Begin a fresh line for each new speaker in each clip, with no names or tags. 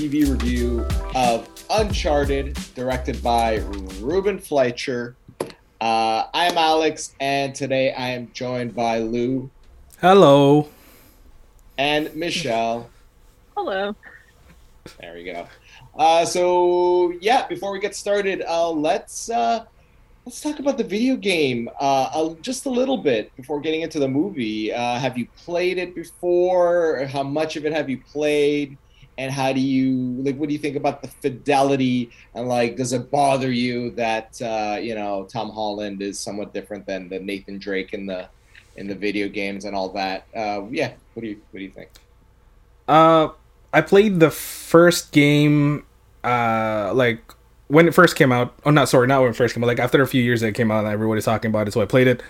TV review of Uncharted, directed by Ruben Fleischer. Uh, I'm Alex, and today I am joined by Lou
Hello.
and Michelle.
Hello.
There we go. Uh, so yeah, before we get started, uh, let's uh, let's talk about the video game uh, uh, just a little bit before getting into the movie. Uh, have you played it before? How much of it have you played? And how do you like? What do you think about the fidelity? And like, does it bother you that uh, you know Tom Holland is somewhat different than the Nathan Drake in the in the video games and all that? Uh, yeah. What do you What do you think?
Uh, I played the first game, uh, like when it first came out. Oh, not sorry, not when it first came out. Like after a few years that it came out, and everybody's talking about it, so I played it.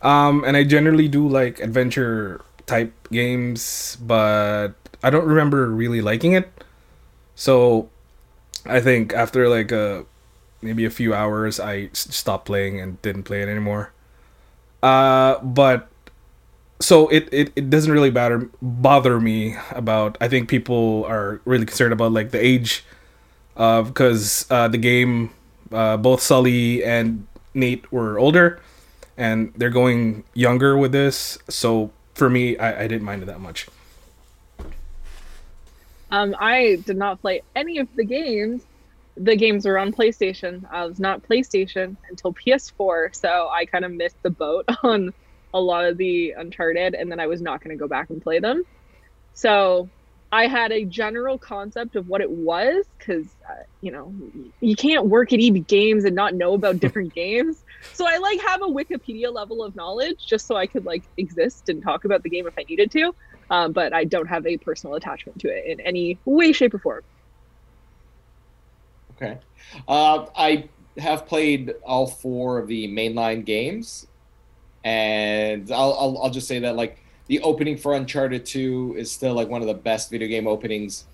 Um, and I generally do like adventure type games, but I don't remember really liking it. So, I think after like a maybe a few hours, I stopped playing and didn't play it anymore. Uh, but so it, it, it doesn't really bother bother me about I think people are really concerned about like the age uh because uh the game uh both Sully and Nate were older and they're going younger with this so for me I, I didn't mind it that much
Um, I did not play any of the games. The games were on PlayStation. I was not PlayStation until PS4, so I kind of missed the boat on a lot of the Uncharted, and then I was not going to go back and play them. So I had a general concept of what it was, because uh, you know you can't work at EB Games and not know about different games. So I like have a Wikipedia level of knowledge just so I could like exist and talk about the game if I needed to um, but I don't have a personal attachment to it in any way, shape, or form.
Okay. Uh, I have played all four of the mainline games, and I'll, I'll I'll just say that like the opening for Uncharted Two is still like one of the best video game openings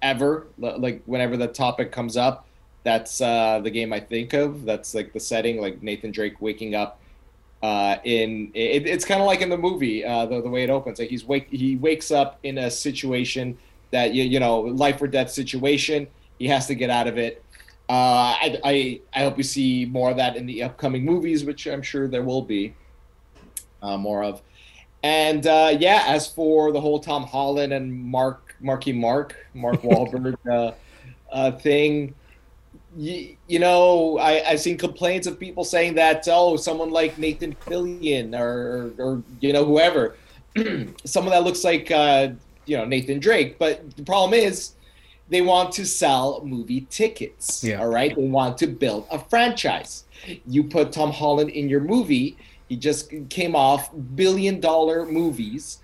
ever. Like whenever the topic comes up, that's uh, the game I think of. That's like the setting, like Nathan Drake waking up. Uh, in it, it's kind of like in the movie, uh, the the way it opens. Like he's wake he wakes up in a situation that you you know life or death situation. He has to get out of it. Uh, I, I I hope we see more of that in the upcoming movies, which I'm sure there will be uh, more of. And uh, yeah, as for the whole Tom Holland and Mark Marky Mark Mark Wahlberg uh, uh, thing, you, you know, I, I've seen complaints of people saying that oh, someone like Nathan Fillion or or you know whoever, someone that looks like uh, you know Nathan Drake. But the problem is, they want to sell movie tickets.
Yeah.
All right, they want to build a franchise. You put Tom Holland in your movie. He just came off billion dollar movies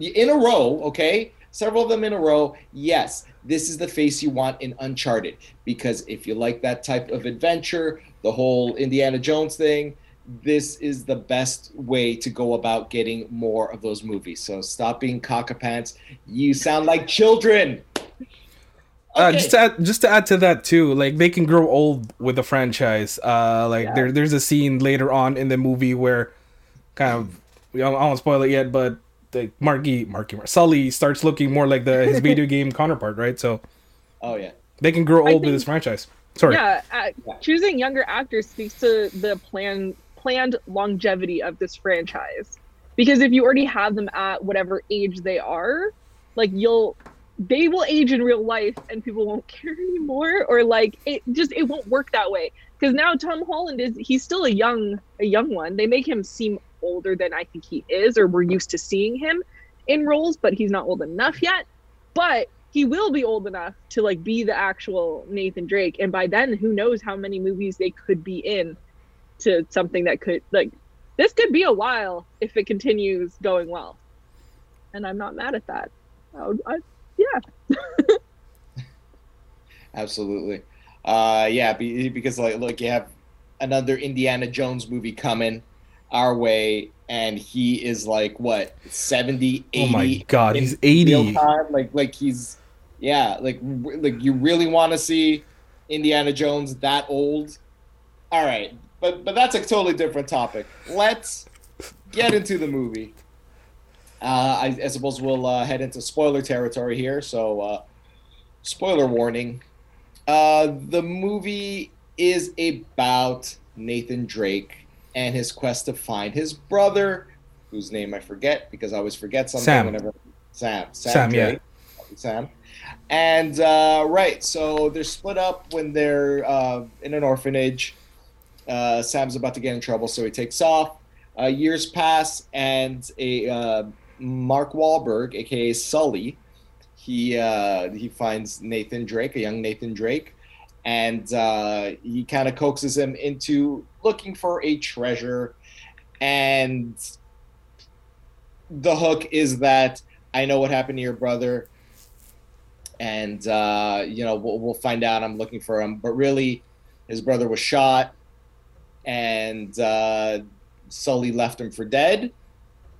in a row. Okay, several of them in a row. Yes, this is the face you want in Uncharted because if you like that type of adventure, the whole Indiana Jones thing, this is the best way to go about getting more of those movies. So stop being cockapants. You sound like children.
uh, just to add, just to add to that too like they can grow old with the franchise uh like
Yeah.
there there's a scene later on in the movie where kind of you know, I won't spoil it yet but the Marky Marky Sully starts looking more like the his video game counterpart right? So
Oh yeah.
they can grow
I
old with this franchise. Sorry.
Yeah, uh, choosing younger actors speaks to the plan planned longevity of this franchise. Because if you already have them at whatever age they are, like you'll they will age in real life and people won't care anymore or like it just it won't work that way. Because now tom holland is he's still a young a young one. They make him seem older than i think he is or we're used to seeing him in roles but he's not old enough yet. But he will be old enough to like be the actual nathan drake. And by then who knows how many movies they could be in to something that could like this could be a while if it continues going well. And i'm not mad at that. I I, yeah.
Absolutely. Uh, yeah, because like, look, you have another Indiana Jones movie coming our way, and he is like what 70, 80
oh my god he's 80
time. Like, like he's yeah, like like you really want to see Indiana Jones that old? All right, but but that's a totally different topic. Let's get into the movie. Uh, I, I suppose we'll uh, head into spoiler territory here. So, uh, spoiler warning. Uh, the movie is about Nathan Drake and his quest to find his brother, whose name I forget because I always forget something
Sam.
whenever Sam. Sam,
Sam, yeah.
Sam. And uh, right, so they're split up when they're uh, in an orphanage. Uh, Sam's about to get in trouble, so he takes off. Uh, years pass, and a uh, Mark Wahlberg, aka Sully, he uh, he finds Nathan Drake, a young Nathan Drake, and uh, he kind of coaxes him into looking for a treasure. And the hook is that I know what happened to your brother, and uh, you know we'll, we'll find out. I'm looking for him, but really, his brother was shot, and uh, Sully left him for dead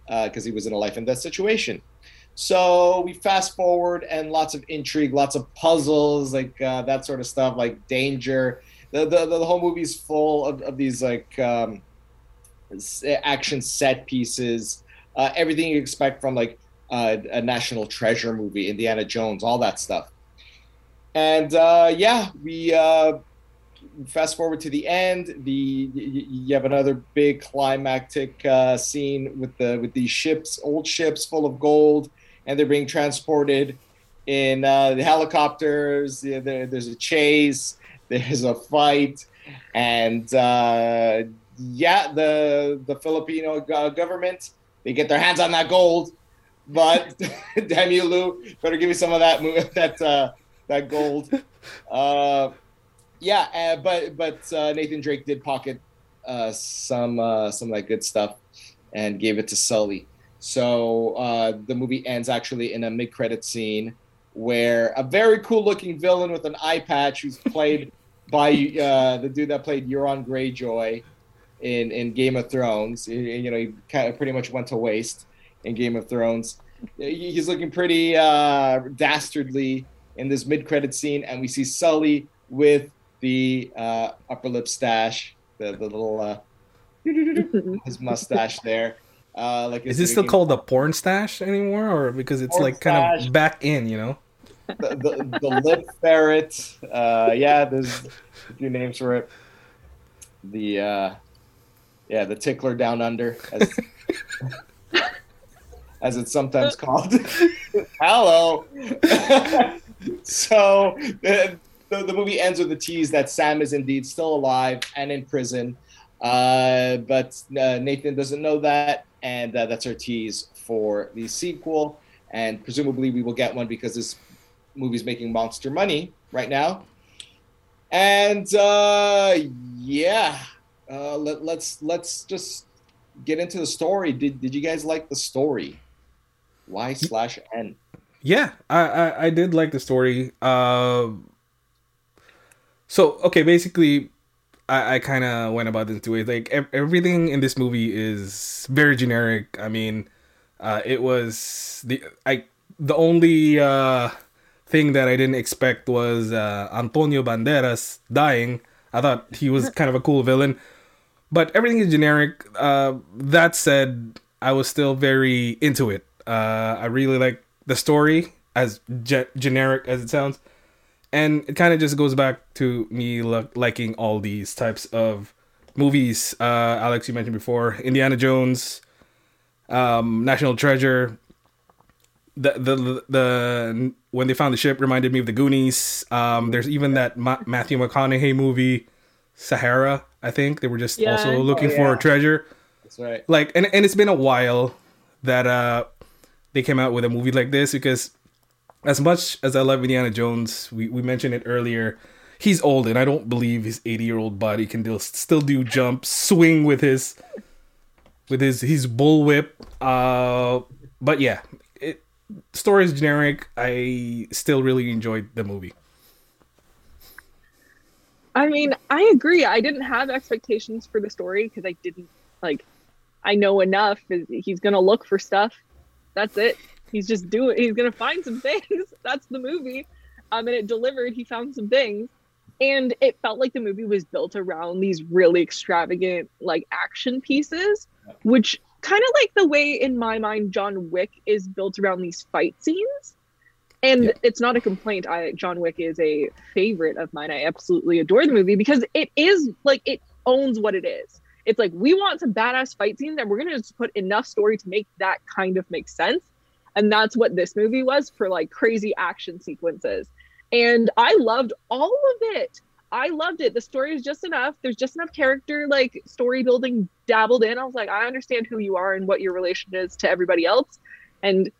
because he was in a life and death situation. So we fast forward and lots of intrigue, lots of puzzles, like uh, that sort of stuff, like danger. The the, the whole movie's full of, of these like um, action set pieces, uh, everything you expect from like uh, a National Treasure movie, Indiana Jones, all that stuff. And uh, yeah, we uh, fast forward to the end. The you have another big climactic uh, scene with the with these ships, old ships full of gold, and they're being transported in uh, the helicopters. Yeah, there, there's a chase. There's a fight, and uh, yeah, the the Filipino government they get their hands on that gold, but damn you, Lou, better give me some of that that uh, that gold. Uh, yeah, uh, but but uh, Nathan Drake did pocket uh, some uh, some of that good stuff and gave it to Sully. So uh, the movie ends actually in a mid-credit scene where a very cool-looking villain with an eye patch, who's played by uh, the dude that played Euron Greyjoy in in Game of Thrones. You you know, he kind of pretty much went to waste in Game of Thrones. He's looking pretty uh, dastardly in this mid-credit scene, and we see Sully with the uh, upper lip stash, the, the little uh, his mustache there. Uh, like
Is this still called the porn stash anymore, or because it's
Porn
like kind of back in, you know?
the, the, the lip ferret? Uh, yeah, there's a few names for it. The uh, yeah, the tickler down under, as, as it's sometimes called. Hello. so the, the the movie ends with the tease that Sam is indeed still alive and in prison, uh, but uh, Nathan doesn't know that, and uh, that's our tease for the sequel. And presumably we will get one because this movie's making monster money right now. And uh, yeah, uh, let, let's let's just get into the story. Did did you guys like the story? Y slash N.
Yeah, I, I I did like the story. Uh, so okay, basically, I I kind of went about this two ways. Like ev- everything in this movie is very generic. I mean, uh, it was the I the only uh thing that I didn't expect was uh, Antonio Banderas dying. I thought he was kind of a cool villain, but everything is generic. Uh, that said, I was still very into it. Uh, I really like the story, as ge- generic as it sounds, and it kind of just goes back to me lo- liking all these types of movies. Uh, Alex, you mentioned before, Indiana Jones, um, National Treasure. The, the the the when they found the ship reminded me of the Goonies. Um, there's even that Ma- Matthew McConaughey movie, Sahara. I think they were just
Yeah.
also looking
Oh,
for a treasure
That's right.
like and, and it's been a while that uh they came out with a movie like this because as much as I love Indiana Jones, we, we mentioned it earlier, he's old and I don't believe his 80 year old body can do, still do jumps, swing with his with his his bullwhip. Uh but yeah, it story is generic. I still really enjoyed the movie.
I mean, I agree. I didn't have expectations for the story because I didn't like. I know enough. He's gonna look for stuff. That's it. He's just doing. He's gonna find some things. That's the movie. Um, and it delivered. He found some things, and it felt like the movie was built around these really extravagant like action pieces, which kind of like the way in my mind John Wick is built around these fight scenes. And
Yeah.
it's not a complaint. I John Wick is a favorite of mine. I absolutely adore the movie because it is like it owns what it is. It's like we want some badass fight scenes and we're gonna just put enough story to make that kind of make sense. And that's what this movie was for like crazy action sequences. And I loved all of it. I loved it. The story is just enough. There's just enough character like story building dabbled in. I was like, I understand who you are and what your relation is to everybody else. And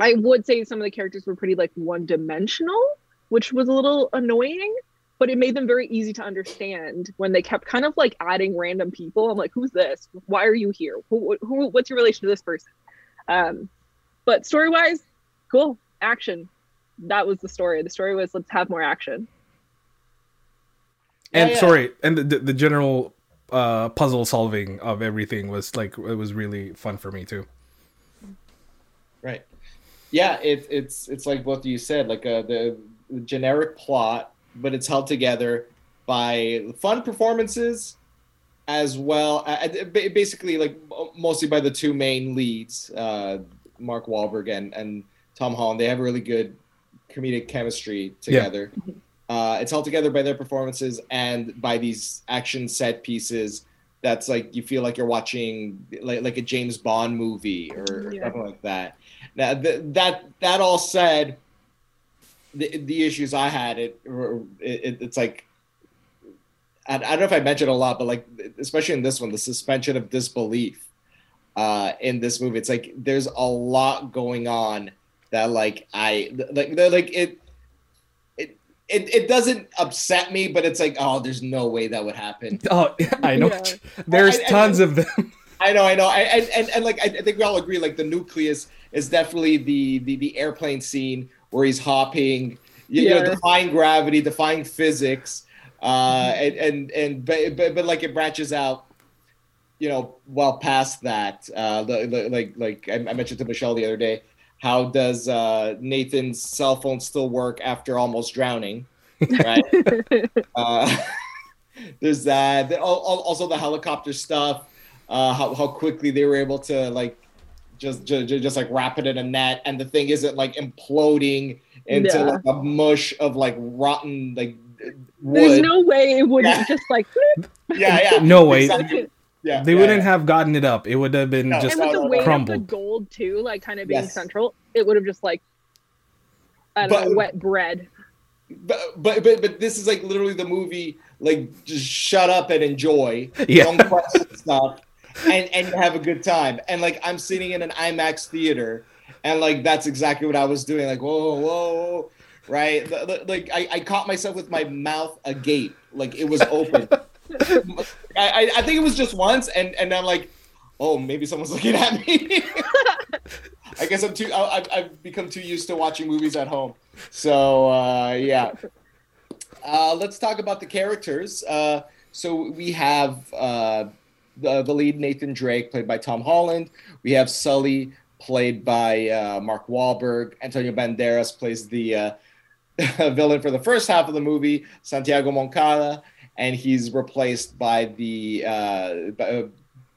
I would say some of the characters were pretty like one dimensional, which was a little annoying, but it made them very easy to understand when they kept kind of like adding random people. I'm like, who's this? Why are you here? Who, who what's your relation to this person? Um, but story wise, cool action. That was the story. The story was let's have more action.
And
Yeah, yeah.
sorry, and the, the, the general uh, puzzle solving of everything was like it was really fun for me too.
Right. Yeah, it's it's it's like both of you said, like uh, the, the generic plot, but it's held together by fun performances, as well. Uh, uh, basically, like mostly by the two main leads, uh, Mark Wahlberg and and Tom Holland. They have a really good comedic chemistry together. Uh, it's held together by their performances and by these action set pieces. That's like you feel like you're watching like like a James Bond movie or
Yeah.
something like that. Now th- that that all said, the the issues I had it, it it's like I, I don't know if I mentioned a lot, but like especially in this one, the suspension of disbelief uh, in this movie. It's like there's a lot going on that like I like they're like it. It, it, it doesn't upset me, but it's like, oh, there's no way that would happen.
Oh, I know.
Yeah.
There's
I- I-
tons of them.
I know, I know, I, and, and and like I, I think we all agree, like the nucleus is definitely the the, the airplane scene where he's hopping, you, you know,
Yeah.
defying gravity, defying physics, uh, and and and but, but but like it branches out, you know, well past that. Uh, the, the, like like I, I mentioned to Michelle the other day, how does uh, Nathan's cell phone still work after almost drowning? Right. Uh, there's that. The- al- al- Also, the helicopter stuff. Uh, how how quickly they were able to like just just, just like wrap it in a net, and the thing isn't like imploding into
Yeah.
like a mush of like rotten like wood.
There's no way it wouldn't
Yeah.
just like
yeah, yeah.
No way.
Exactly. Yeah,
They
yeah,
wouldn't
yeah.
have gotten it up. It would have been
No.
just
and with the
no, no,
of the
crumbled.
gold too, like kind of being
Yes.
central, it would have just like I don't
But-
know, wet bread.
But, but but but this is like literally the movie. Like just shut up and enjoy.
Yeah.
Don't question stuff, and and have a good time. And like I'm sitting in an IMAX theater, and like that's exactly what I was doing. Like whoa whoa, whoa right? L- l- Like I, I caught myself with my mouth agape, like it was open. I, I think it was just once, and and I'm like, oh maybe someone's looking at me. I guess I'm too. I, I've, I've become too used to watching movies at home. So uh, yeah, uh, let's talk about the characters. Uh, so we have uh, the, the lead Nathan Drake, played by Tom Holland. We have Sully, played by uh, Mark Wahlberg. Antonio Banderas plays the uh, villain for the first half of the movie, Santiago Moncada, and he's replaced by the uh, by,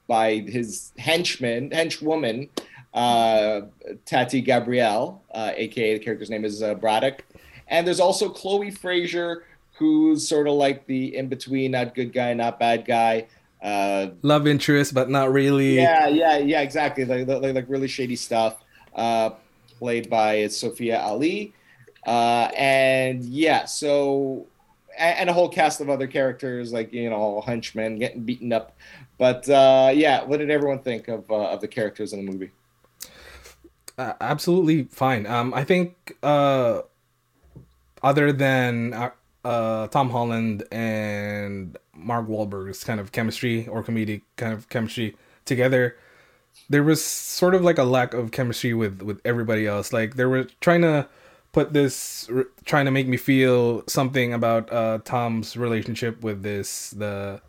by his henchman, henchwoman, uh, Tati Gabrielle, uh, aka the character's name is uh, Braddock. And there's also Chloe Frazier, who's sort of like the in between, not good guy, not bad guy. Uh,
love interest, but not really.
yeah, yeah, yeah, exactly. Like, like, like really shady stuff. Uh, played by Sophia Ali. Uh, and yeah, so and, a whole cast of other characters like you know henchmen getting beaten up. But uh, yeah, what did everyone think of uh, of the characters in the movie?
Uh, absolutely fine. Um, I think uh, other than uh, uh, Tom Holland and Mark Wahlberg's kind of chemistry or comedic kind of chemistry together, there was sort of like a lack of chemistry with with everybody else. Like they were trying to put this, trying to make me feel something about uh, Tom's relationship with this the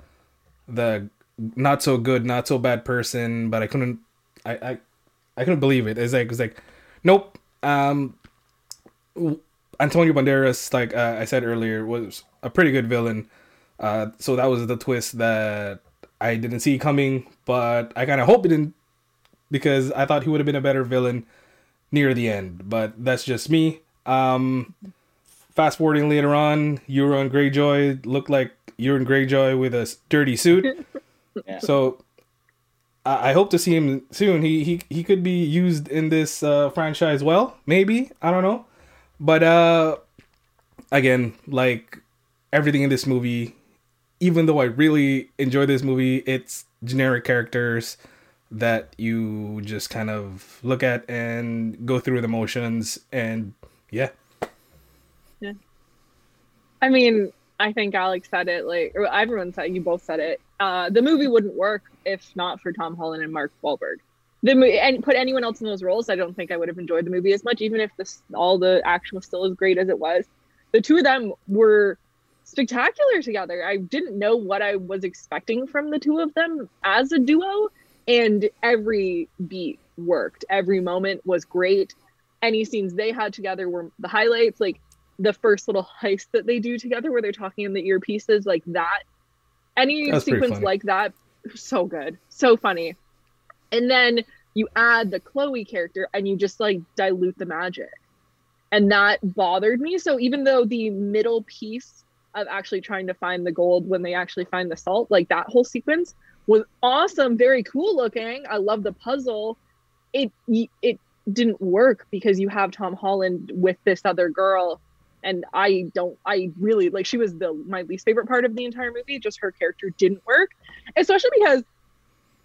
the not so good, not so bad person, but I couldn't. I, I I couldn't believe it. It's like it's like, nope. Um, Antonio Banderas, like uh, I said earlier, was a pretty good villain. Uh, so that was the twist that I didn't see coming, but I kind of hope it didn't because I thought he would have been a better villain near the end. But that's just me. Um, fast forwarding later on, Euron Greyjoy looked like Euron Greyjoy with a dirty suit.
Yeah.
So I, I hope to see him soon. He he he could be used in this uh, franchise well, maybe I don't know, but uh, again, like everything in this movie, even though I really enjoy this movie, it's generic characters that you just kind of look at and go through the motions and yeah Yeah.
I mean, I think Alex said it, like, everyone said, you both said it. Uh, the movie wouldn't work if not for Tom Holland and Mark Wahlberg. The mo- and put anyone else in those roles, I don't think I would have enjoyed the movie as much, even if this all the action was still as great as it was. The two of them were spectacular together. I didn't know what I was expecting from the two of them as a duo, and every beat worked. Every moment was great. Any scenes they had together were the highlights. Like the first little heist that they do together where they're talking in the earpieces like that any
That's
sequence like that so good so funny. And then you add the chloe character and you just like dilute the magic. And that bothered me. So even though the middle piece of actually trying to find the gold when they actually find the salt like that whole sequence was awesome very cool looking. I love the puzzle. It it didn't work because you have tom holland with this other girl and I don't I really like she was the my least favorite part of the entire movie. Just her character didn't work, especially because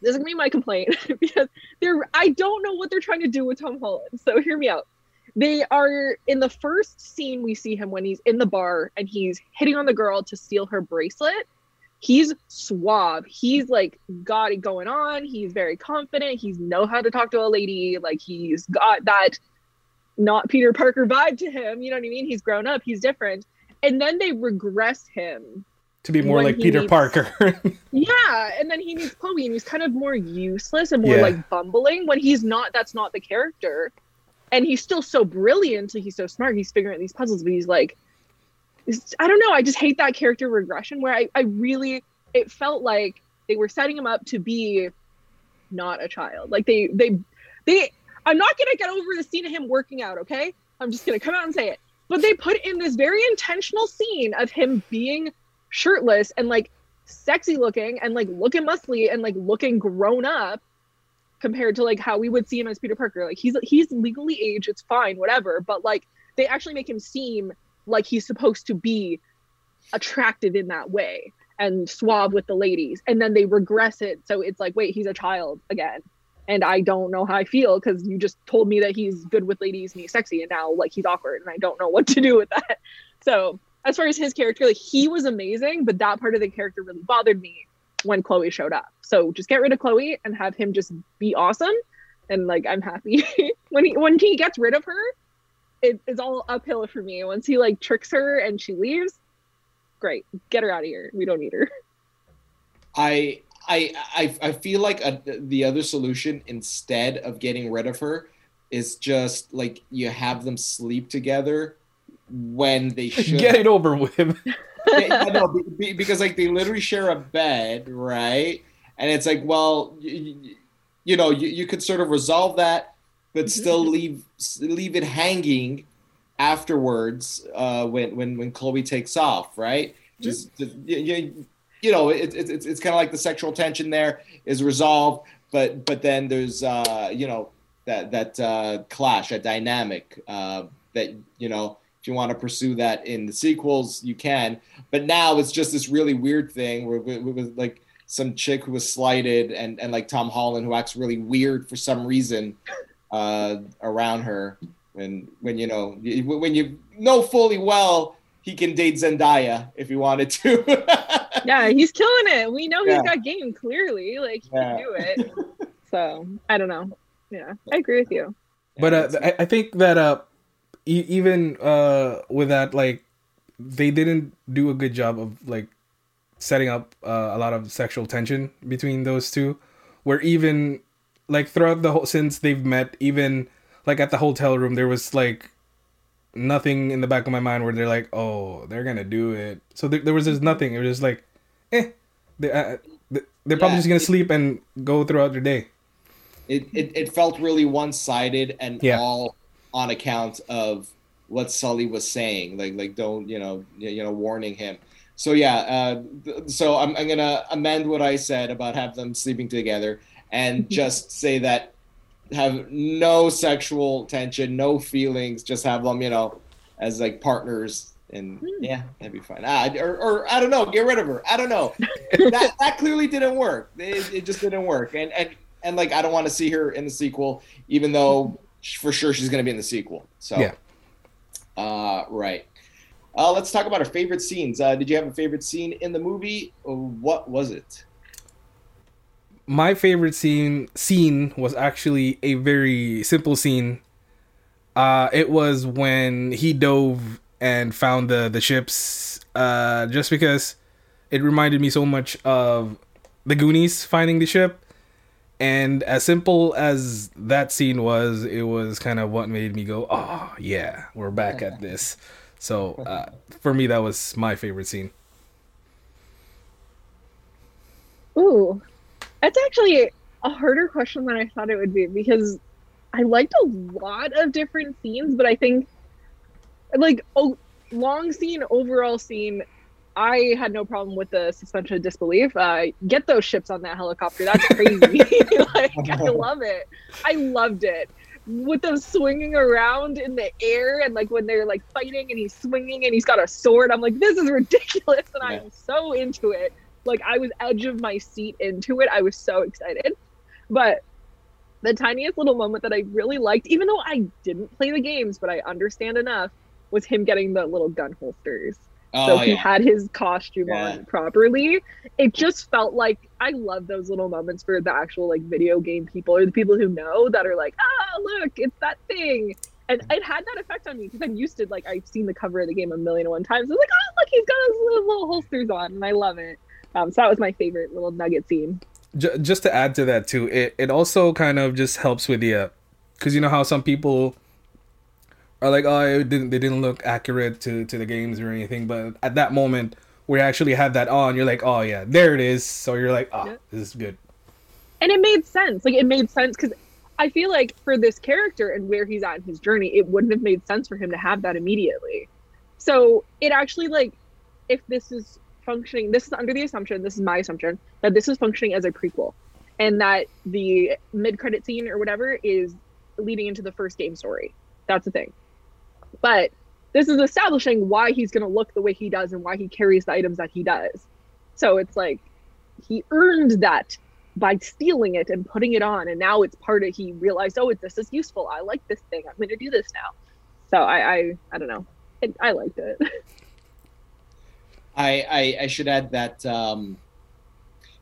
this is gonna be my complaint because they're I don't know what they're trying to do with Tom Holland. So hear me out. They are in the first scene we see him when he's in the bar and he's hitting on the girl to steal her bracelet. He's suave. He's like got it going on. He's very confident. He's know how to talk to a lady. Like he's got that not Peter Parker vibe to him. You know what I mean? He's grown up, he's different. And then they regress him.
to be more like Peter
needs-
Parker.
Yeah. And then he needs Chloe and he's kind of more useless and more
Yeah.
like bumbling when he's not, that's not the character. And he's still so brilliant. He's so smart. He's figuring out these puzzles, but he's like, I don't know. I just hate that character regression where I, I really, it felt like they were setting him up to be not a child. Like they, they, they, I'm not gonna get over the scene of him working out, okay? I'm just gonna come out and say it. But they put in this very intentional scene of him being shirtless and like sexy looking and like looking muscly and like looking grown up compared to like how we would see him as Peter Parker. Like he's he's legally aged, it's fine, whatever. But like they actually make him seem like he's supposed to be attractive in that way and suave with the ladies. And then they regress it so it's like, wait, he's a child again and I don't know how I feel because you just told me that he's good with ladies and he's sexy, and now like he's awkward, and I don't know what to do with that. So as far as his character, like he was amazing, but that part of the character really bothered me when Chloe showed up. So just get rid of Chloe and have him just be awesome, and like I'm happy when he when he gets rid of her, it, it's all uphill for me. Once he like tricks her and she leaves, great, get her out of here. We don't need her.
I I I, I feel like uh, a, the other solution instead of getting rid of her is just like you have them sleep together when they should.
Get it over with.
Yeah, no, be- be- because like they literally share a bed, right? And it's like, well, you, you know, you, you could sort of resolve that, but still leave leave it hanging afterwards uh, when when when Chloe takes off, right? Just, just you, you, know, it, it, it's it's kind of like the sexual tension there is resolved, but but then there's uh, you know that that uh, clash, that dynamic uh, that you know if you want to pursue that in the sequels, you can. But now it's just this really weird thing where with, with like some chick who was slighted and and like Tom Holland who acts really weird for some reason uh, around her when when you know when you know fully well he can date Zendaya if he wanted to.
yeah, he's killing it. We know he's
Yeah.
got game clearly. Like he
Yeah.
can do it. So I don't know. Yeah, I agree with you.
but uh, I, I think that uh, e- even uh, with that, like they didn't do a good job of like setting up uh, a lot of sexual tension between those two. Where even like throughout the whole since they've met, even like at the hotel room, there was like nothing in the back of my mind where they're like, oh, they're gonna do it. So there, there was just nothing. It was just like, eh, they, uh, they- they're probably
Yeah,
just gonna
it-
sleep and go throughout their day.
it, it, it felt really one sided and
Yeah.
all on account of what Sully was saying, like like don't you know you know warning him. So yeah, uh, so I'm I'm gonna amend what I said about have them sleeping together and just say that have no sexual tension, no feelings, just have them you know as like partners and
Hmm.
yeah, that'd be fine. Ah, or, or I don't know, get rid of her. I don't know. that that clearly didn't work. It, it just didn't work. And and and like I don't want to see her in the sequel, even though for sure she's gonna be in the sequel. So
Yeah.
uh, right. Uh, let's talk about our favorite scenes. Uh, did you have a favorite scene in the movie? What was it?
My favorite scene scene was actually a very simple scene. Uh, it was when he dove and found the the ships. Uh, just because it reminded me so much of the Goonies finding the ship, and as simple as that scene was, it was kind of what made me go, "Oh yeah, we're back at this." So uh, for me, that was my favorite scene.
Ooh, that's actually a harder question than I thought it would be because I liked a lot of different scenes, but I think like oh, long scene, overall scene. I had no problem with the suspension of disbelief. Uh, get those ships on that helicopter. That's crazy. like, I love it. I loved it. With them swinging around in the air and like when they're like fighting and he's swinging and he's got a sword. I'm like, this is ridiculous. And
Yeah.
I'm so into it. Like I was edge of my seat into it. I was so excited. But the tiniest little moment that I really liked, even though I didn't play the games, but I understand enough, was him getting the little gun holsters.
Oh, so
he
yeah.
had his costume
Yeah.
on properly. It just felt like I love those little moments for the actual like video game people or the people who know that are like, ah, look, it's that thing. And it had that effect on me because I'm used to like I've seen the cover of the game a million and one times. I was like, oh look, he's got his little, little holsters on, and I love it. Um, so that was my favorite little nugget scene.
J- just to add to that too, it, it also kind of just helps with the, because you know how some people are like, oh, it didn't they didn't look accurate to to the games or anything, but at that moment where you actually had that on, you're like, oh yeah, there it is. So you're like, oh,
Yeah.
this is good.
and it made sense. Like it made sense because I feel like for this character and where he's at in his journey, it wouldn't have made sense for him to have that immediately. So it actually like if this is functioning, this is under the assumption, this is my assumption that this is functioning as a prequel, and that the mid credit scene or whatever is leading into the first game story. That's the thing. But this is establishing why he's going to look the way he does and why he carries the items that he does. So it's like he earned that by stealing it and putting it on and now it's part of he realized oh this is useful i like this thing i'm going to do this now so i i, I don't know it, i liked it
I, I I should add that um,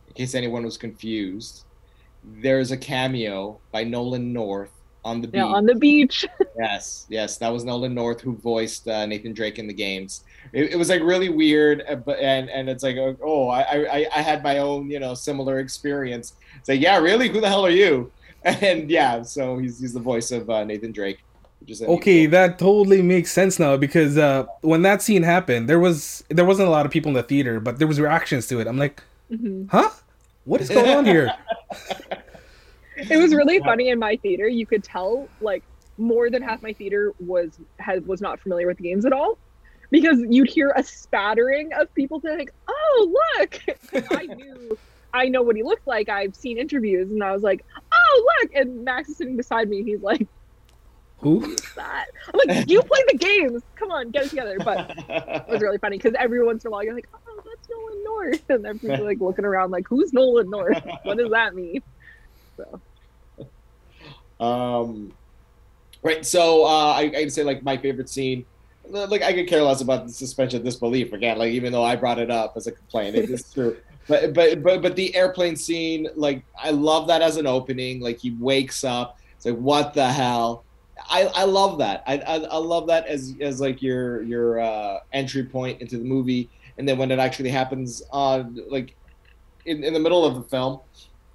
in case anyone was confused, there's a cameo by Nolan North on the beach.
yeah on the beach
Yes, yes, that was Nolan North who voiced uh, Nathan Drake in the games. It, it was like really weird, uh, but and and it's like oh, I, I I had my own you know similar experience. It's like yeah, really, who the hell are you? And yeah, so he's he's the voice of uh, Nathan Drake. Which is a neat
Okay,
little-
that totally makes sense now because uh, when that scene happened, there was there wasn't a lot of people in the theater, but there was reactions to it. I'm like,
Mhm.
huh? What is going on here?
it was really funny in my theater you could tell like more than half my theater was had was not familiar with the games at all because you'd hear a spattering of people saying like oh look, i knew i know what he looked like i've seen interviews and i was like oh look and max is sitting beside me he's like
Who?
who's that i'm like you play the games come on get it together but it was really funny because every once in a while you're like oh that's nolan north and then everyone's like looking around like who's nolan north what does that mean so
Um, right. So uh, I I'd say like my favorite scene. Like I could care less about the suspension of disbelief again. Like even though I brought it up as a complaint, it is true. But but but but the airplane scene, like I love that as an opening. Like he wakes up. It's like what the hell. I, I love that. I, I, I love that as as like your your uh, entry point into the movie, and then when it actually happens on like in, in the middle of the film,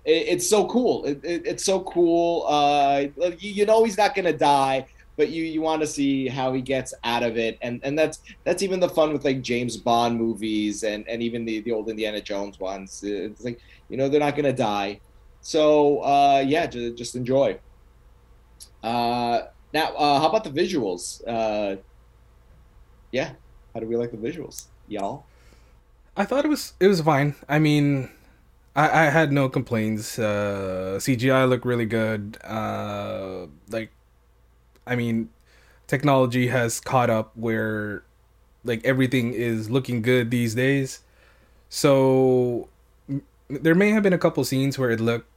it, it's so cool. It, it, it's so cool. Uh, you, you know he's not gonna die, but you you want to see how he gets out of it, and and that's that's even the fun with like James Bond movies and and even the the old Indiana Jones ones. It's like you know they're not gonna die, so uh, yeah, just, just enjoy. Uh, now, uh, how about the visuals? Uh, yeah, how do we like the visuals, y'all?
I thought it was it was fine. I mean, I, I had no complaints. Uh, CGI looked really good. Uh, like, I mean, technology has caught up where like everything is looking good these days. So there may have been a couple scenes where it looked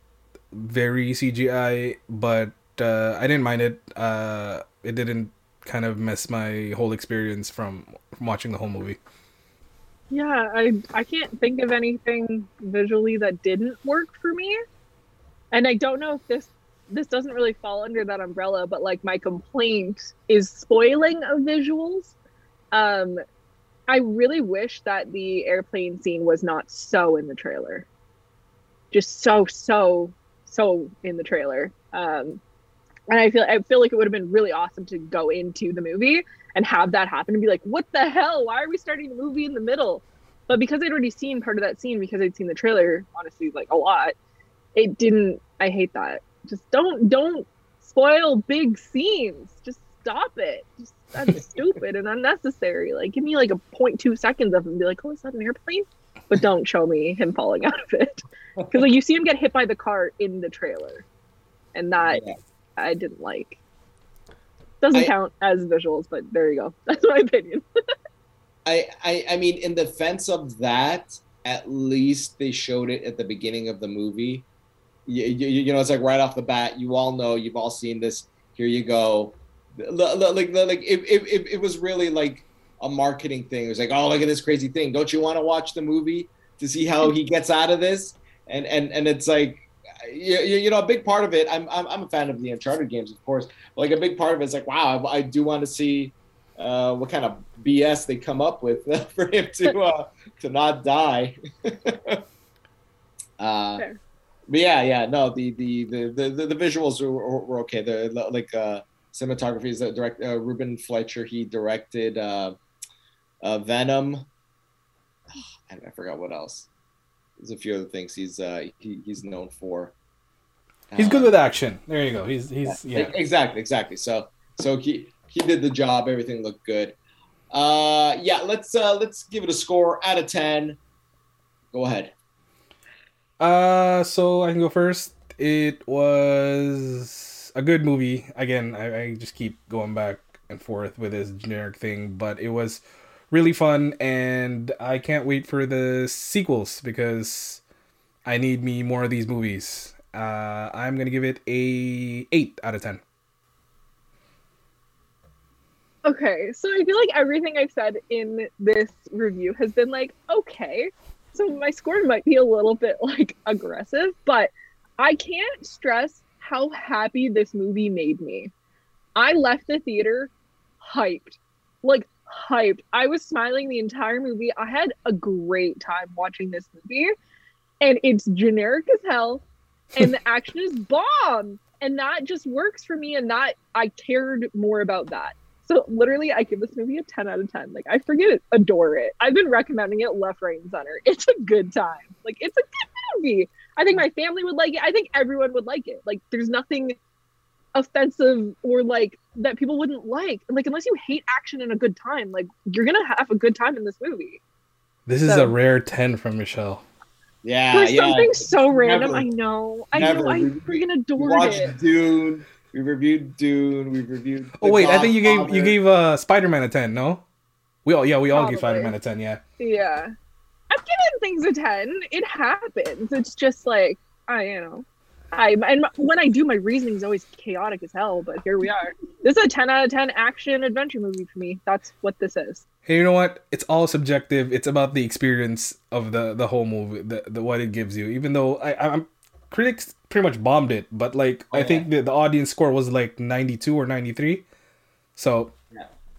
very CGI, but uh, I didn't mind it. Uh, it didn't kind of mess my whole experience from, from watching the whole movie.
Yeah, I I can't think of anything visually that didn't work for me. And I don't know if this this doesn't really fall under that umbrella, but like my complaint is spoiling of visuals. Um I really wish that the airplane scene was not so in the trailer. Just so so so in the trailer. Um and I feel I feel like it would have been really awesome to go into the movie and have that happen and be like, what the hell? Why are we starting the movie in the middle? But because I'd already seen part of that scene because I'd seen the trailer, honestly, like a lot, it didn't I hate that. Just don't don't spoil big scenes. Just stop it. Just that's stupid and unnecessary. Like give me like a 0.2 seconds of him and be like, oh, is that an airplane? But don't show me him falling out of it. Because like you see him get hit by the car in the trailer. And that
Yeah.
I didn't like. Doesn't
I-
count as visuals, but there you go. That's my opinion.
I, I I mean, in defense of that, at least they showed it at the beginning of the movie. You, you, you know, it's like right off the bat. You all know. You've all seen this. Here you go. Like like it, it, it, it was really like a marketing thing. It was like, oh, look at this crazy thing. Don't you want to watch the movie to see how he gets out of this? And and and it's like. You, you know, a big part of it. I'm, I'm I'm a fan of the Uncharted games, of course. Like a big part of it is like, wow, I, I do want to see uh, what kind of BS they come up with for him to uh, to not die. uh,
Fair.
but yeah, yeah, no, the the the the, the visuals were, were okay. The like uh, cinematography is direct uh, Ruben Fleischer. He directed uh, uh, Venom. and I forgot what else. There's a few other things he's uh, he, he's known for.
He's
Uh,
good with action. There you go. He's he's
E-
yeah.
Exactly, exactly. So so he he did the job. Everything looked good. Uh yeah, let's uh let's give it a score out of 10. Go ahead.
Uh, so I can go first. It was a good movie. Again, I, I just keep going back and forth with this generic thing, but it was really fun, and I can't wait for the sequels because I need me more of these movies. Uh, I'm gonna give it a eight out of ten.
Okay, so I feel like everything I've said in this review has been like, okay. So my score might be a little bit like aggressive, but I can't stress how happy this movie made me. I left the theater hyped. Like hyped. I was smiling the entire movie. I had a great time watching this movie. And it's generic as hell. And the action is bomb. And that just works for me. And that I cared more about that. So literally, I give this movie a 10 out of 10. Like I forget it, adore it. I've been recommending it left, right, and center. It's a good time. Like it's a good movie. I think my family would like it. I think everyone would like it. Like there's nothing offensive or like that people wouldn't like. Like unless you hate action and a good time, like you're gonna have a good time in this movie.
This is a rare ten from Michelle.
Yeah,
For
yeah.
something so random,
Never.
I know. I
Never.
know. I
We-
freaking
We
adored
watched
it.
Dune. We reviewed Dune. We reviewed
Oh
The
wait, I think you gave you gave uh Spider Man a ten. No, we all yeah we all give
Probably.
Spider Man a ten. Yeah.
Yeah. I've given things a 10. It happens. It's just like, I, you know, I, and when I do, my reasoning is always chaotic as hell, but here we are. This is a 10 out of 10 action adventure movie for me. That's what this is.
Hey, you know what? It's all subjective. It's about the experience of the the whole movie, the, the what it gives you. Even though I, I'm critics pretty much bombed it, but like
Oh,
I
yeah.
think the, the audience score was like 92 or 93. So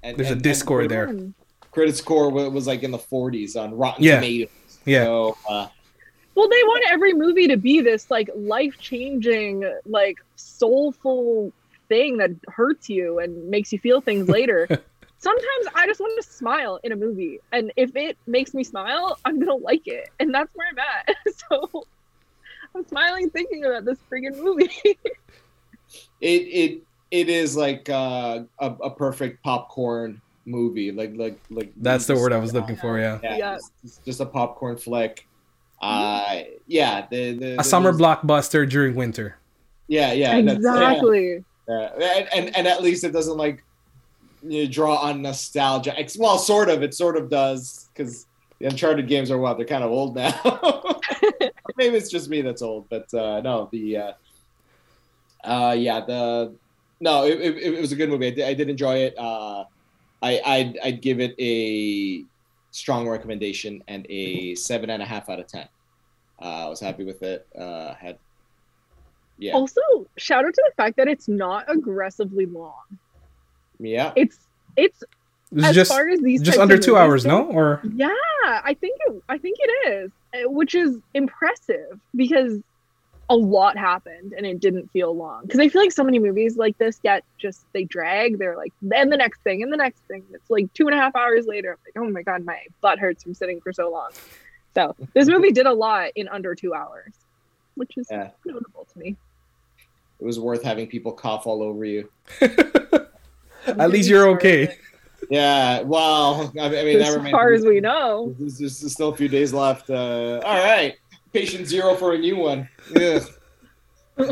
And-
there's a Discord there.
Fun.
Credit score was like in the 40s on Rotten
Yeah.
Tomatoes.
yeah,
So, uh,
Well, they want every movie to be this like life changing, like soulful thing that hurts you and makes you feel things later. Sometimes I just want to smile in a movie, and if it makes me smile, I'm gonna like it, and that's where I'm at. So I'm smiling thinking about this friggin' movie.
it it it is like uh, a, a perfect popcorn movie. Like like like
That's the word I was looking for. Yeah,
Yeah,
Yeah.
It's, it's just a popcorn flick. Uh, yeah, the, the,
a
the-
summer blockbuster during winter.
Yeah, yeah,
exactly.
yeah, yeah. And, and and at least it doesn't like you know, draw on nostalgia. Ex- Well, sort of. It sort of does because the Uncharted games are what they're kind of old now. Maybe it's just me that's old, but uh, no, the uh, uh, yeah, the no, it, it, it was a good movie. I did, I did enjoy it. Uh, I I'd, I'd give it a strong recommendation and a seven and a half out of ten. Uh, I was happy with it. Uh, had yeah,
Also, shout out to the fact that it's not aggressively long.
yeah.
It's it's
It's
as
just
far as these
just under two hours,
go-
no? Or
Yeah, I think it. I think it is, uh, which is impressive because a lot happened and it didn't feel long. Because I feel like so many movies like this get just they drag. They're like then the next thing and the next thing. It's like two and a half hours later. I'm like, oh my god, my butt hurts from sitting for so long. So this movie did a lot in under two hours, which is
Yeah.
notable to me.
It was worth having people cough all over you.
at least you're okay.
Yeah, well, I mean,
As far as we know.
There's, there's, there's still a few days left. Uh, all right, patient zero for a new one. Yeah. all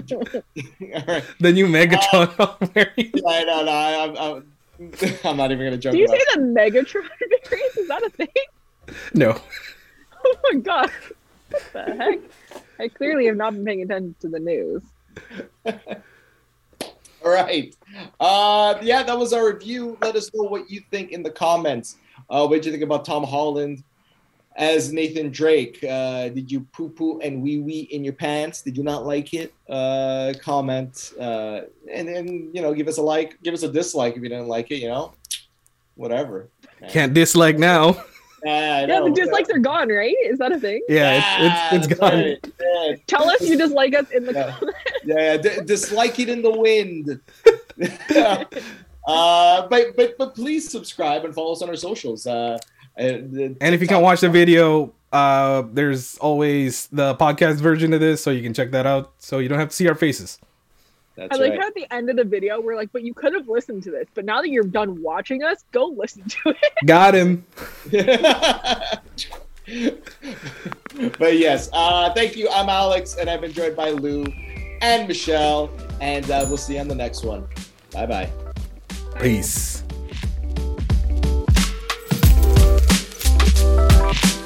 right.
The new Megatron.
Uh,
variant.
Yeah, I know. No, I, I'm, I'm, I'm not even gonna joke
Do you
about
say the Megatron variant? Is that a thing?
no,
Oh my god. What the heck? I clearly have not been paying attention to the news.
All right. Uh, yeah, that was our review. Let us know what you think in the comments. Uh, what did you think about Tom Holland as Nathan Drake? Uh, did you poo poo and wee wee in your pants? Did you not like it? Uh, comment uh, and then you know give us a like, give us a dislike if you didn't like it. You know, whatever.
can't dislike now.
Yeah,
Yeah,
know.
the dislikes are gone, right? Is that a thing?
Yeah, it's it's, it's
that's
gone.
right. Yeah,
Tell us you dislike us in the
Yeah.
comments.
yeah, yeah. D- dislike it in the wind. uh, but but but please subscribe and follow us on our socials. Uh,
And if you can't watch the video, uh, there's always the podcast version of this, so you can check that out. So you don't have to see our faces.
that's
I like
right.
how at the end of the video we're like, but you could have listened to this. But now that you're done watching us, go listen to it.
Got him.
but yes, uh, thank you. I'm Alex, and I've been joined by Lou and Michelle, and uh, we'll see you on the next one. Bye bye.
Peace. Bye.